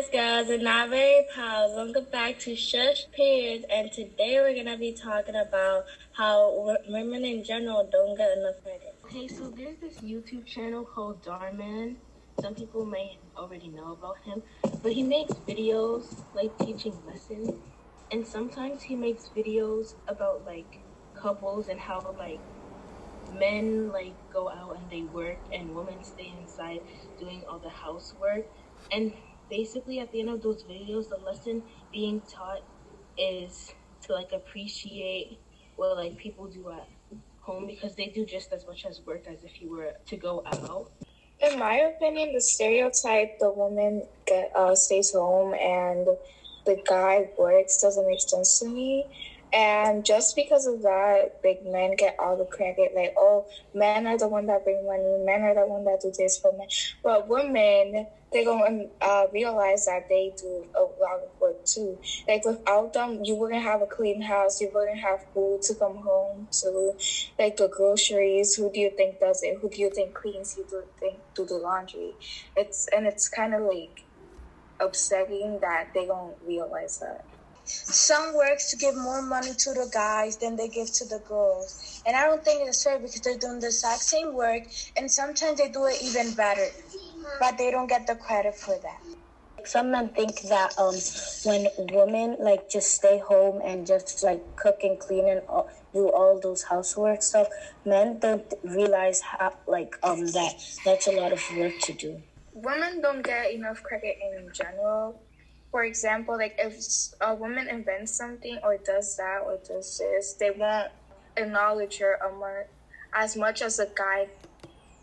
guys, girls, and not very pals. Welcome back to Shush Periods, and today we're gonna be talking about how women in general don't get enough credit. Okay, so there's this YouTube channel called Dhar Mann. Some people may already know about him, but he makes videos like teaching lessons, and sometimes he makes videos about like couples and how like men like go out and they work and women stay inside doing all the housework and basically at the end of those videos the lesson being taught is to like appreciate what like people do at home because they do just as much as work as if you were to go out. In my opinion the stereotype the woman get uh, stays home and the guy works doesn't make sense to me and just because of that, big men get all the credit. Like, oh, men are the one that bring money. Men are the one that do this for men. But women, they gonna uh, realize that they do a lot of work too. Like without them, you wouldn't have a clean house. You wouldn't have food to come home to. Like the groceries. Who do you think does it? Who do you think cleans? Who do you think do the laundry? It's and it's kind of like upsetting that they don't realize that some works to give more money to the guys than they give to the girls. And I don't think it's fair because they're doing the exact same work and sometimes they do it even better. But they don't get the credit for that. Some men think that um, when women like just stay home and just like cook and clean and all, do all those housework stuff, men don't realize how like um that that's a lot of work to do. Women don't get enough credit in general for example, like if a woman invents something or does that or does this, they won't acknowledge her as much as a guy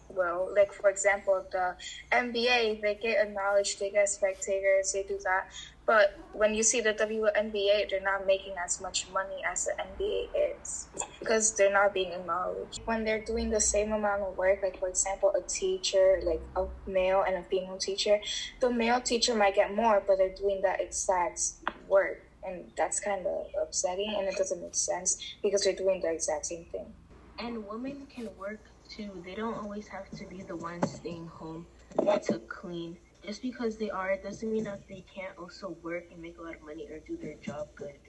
will. Like for example, the NBA, they get acknowledged, they get spectators, they do that. But when you see the WNBA, they're not making as much money as the NBA is because they're not being acknowledged. When they're doing the same amount of work, like for example, a teacher, like a male and a female teacher, the male teacher might get more, but they're doing that exact work. And that's kind of upsetting and it doesn't make sense because they're doing the exact same thing. And women can work too. They don't always have to be the ones staying home to clean just because they are, doesn't mean that they can't also work and make a lot of money or do their job good.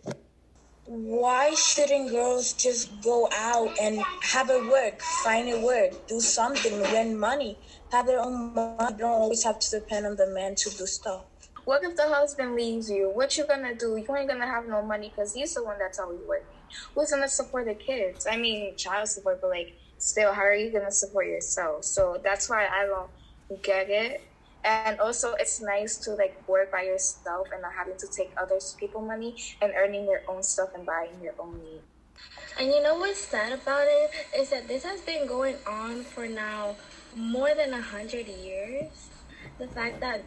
Why shouldn't girls just go out and have a work, find a work, do something, win money, have their own money? Don't always have to depend on the man to do stuff. What if the husband leaves you? What you gonna do? You ain't gonna have no money because he's the one that's always working. Who's gonna support the kids? I mean, child support, but like, still, how are you gonna support yourself? So that's why I don't get it and also it's nice to like work by yourself and not having to take other people money and earning your own stuff and buying your own need and you know what's sad about it? Is that this has been going on for now more than a hundred years. The fact that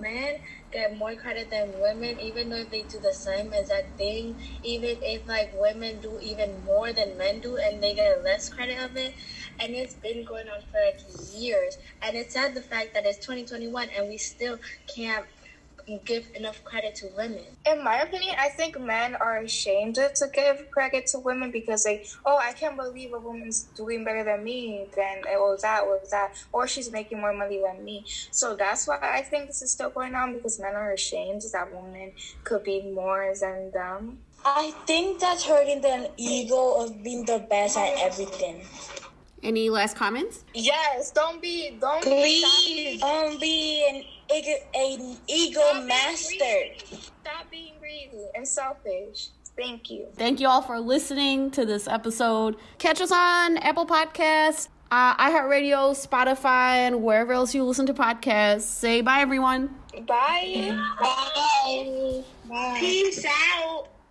men get more credit than women, even though if they do the same exact thing, even if like women do even more than men do and they get less credit of it, and it's been going on for like years. And it's sad the fact that it's 2021 and we still can't give enough credit to women. In my opinion, I think men are ashamed to give credit to women because they, oh, I can't believe a woman's doing better than me, then it was that, was that, or she's making more money than me. So that's why I think this is still going on because men are ashamed that women could be more than them. I think that's hurting the ego of being the best at everything. Any last comments? Yes, don't be, don't Please, be, don't be an ego, an ego stop master. Being stop being greedy and selfish. Thank you. Thank you all for listening to this episode. Catch us on Apple Podcasts, uh, iHeartRadio, Spotify, and wherever else you listen to podcasts. Say bye, everyone. Bye. Bye. Bye. Peace out.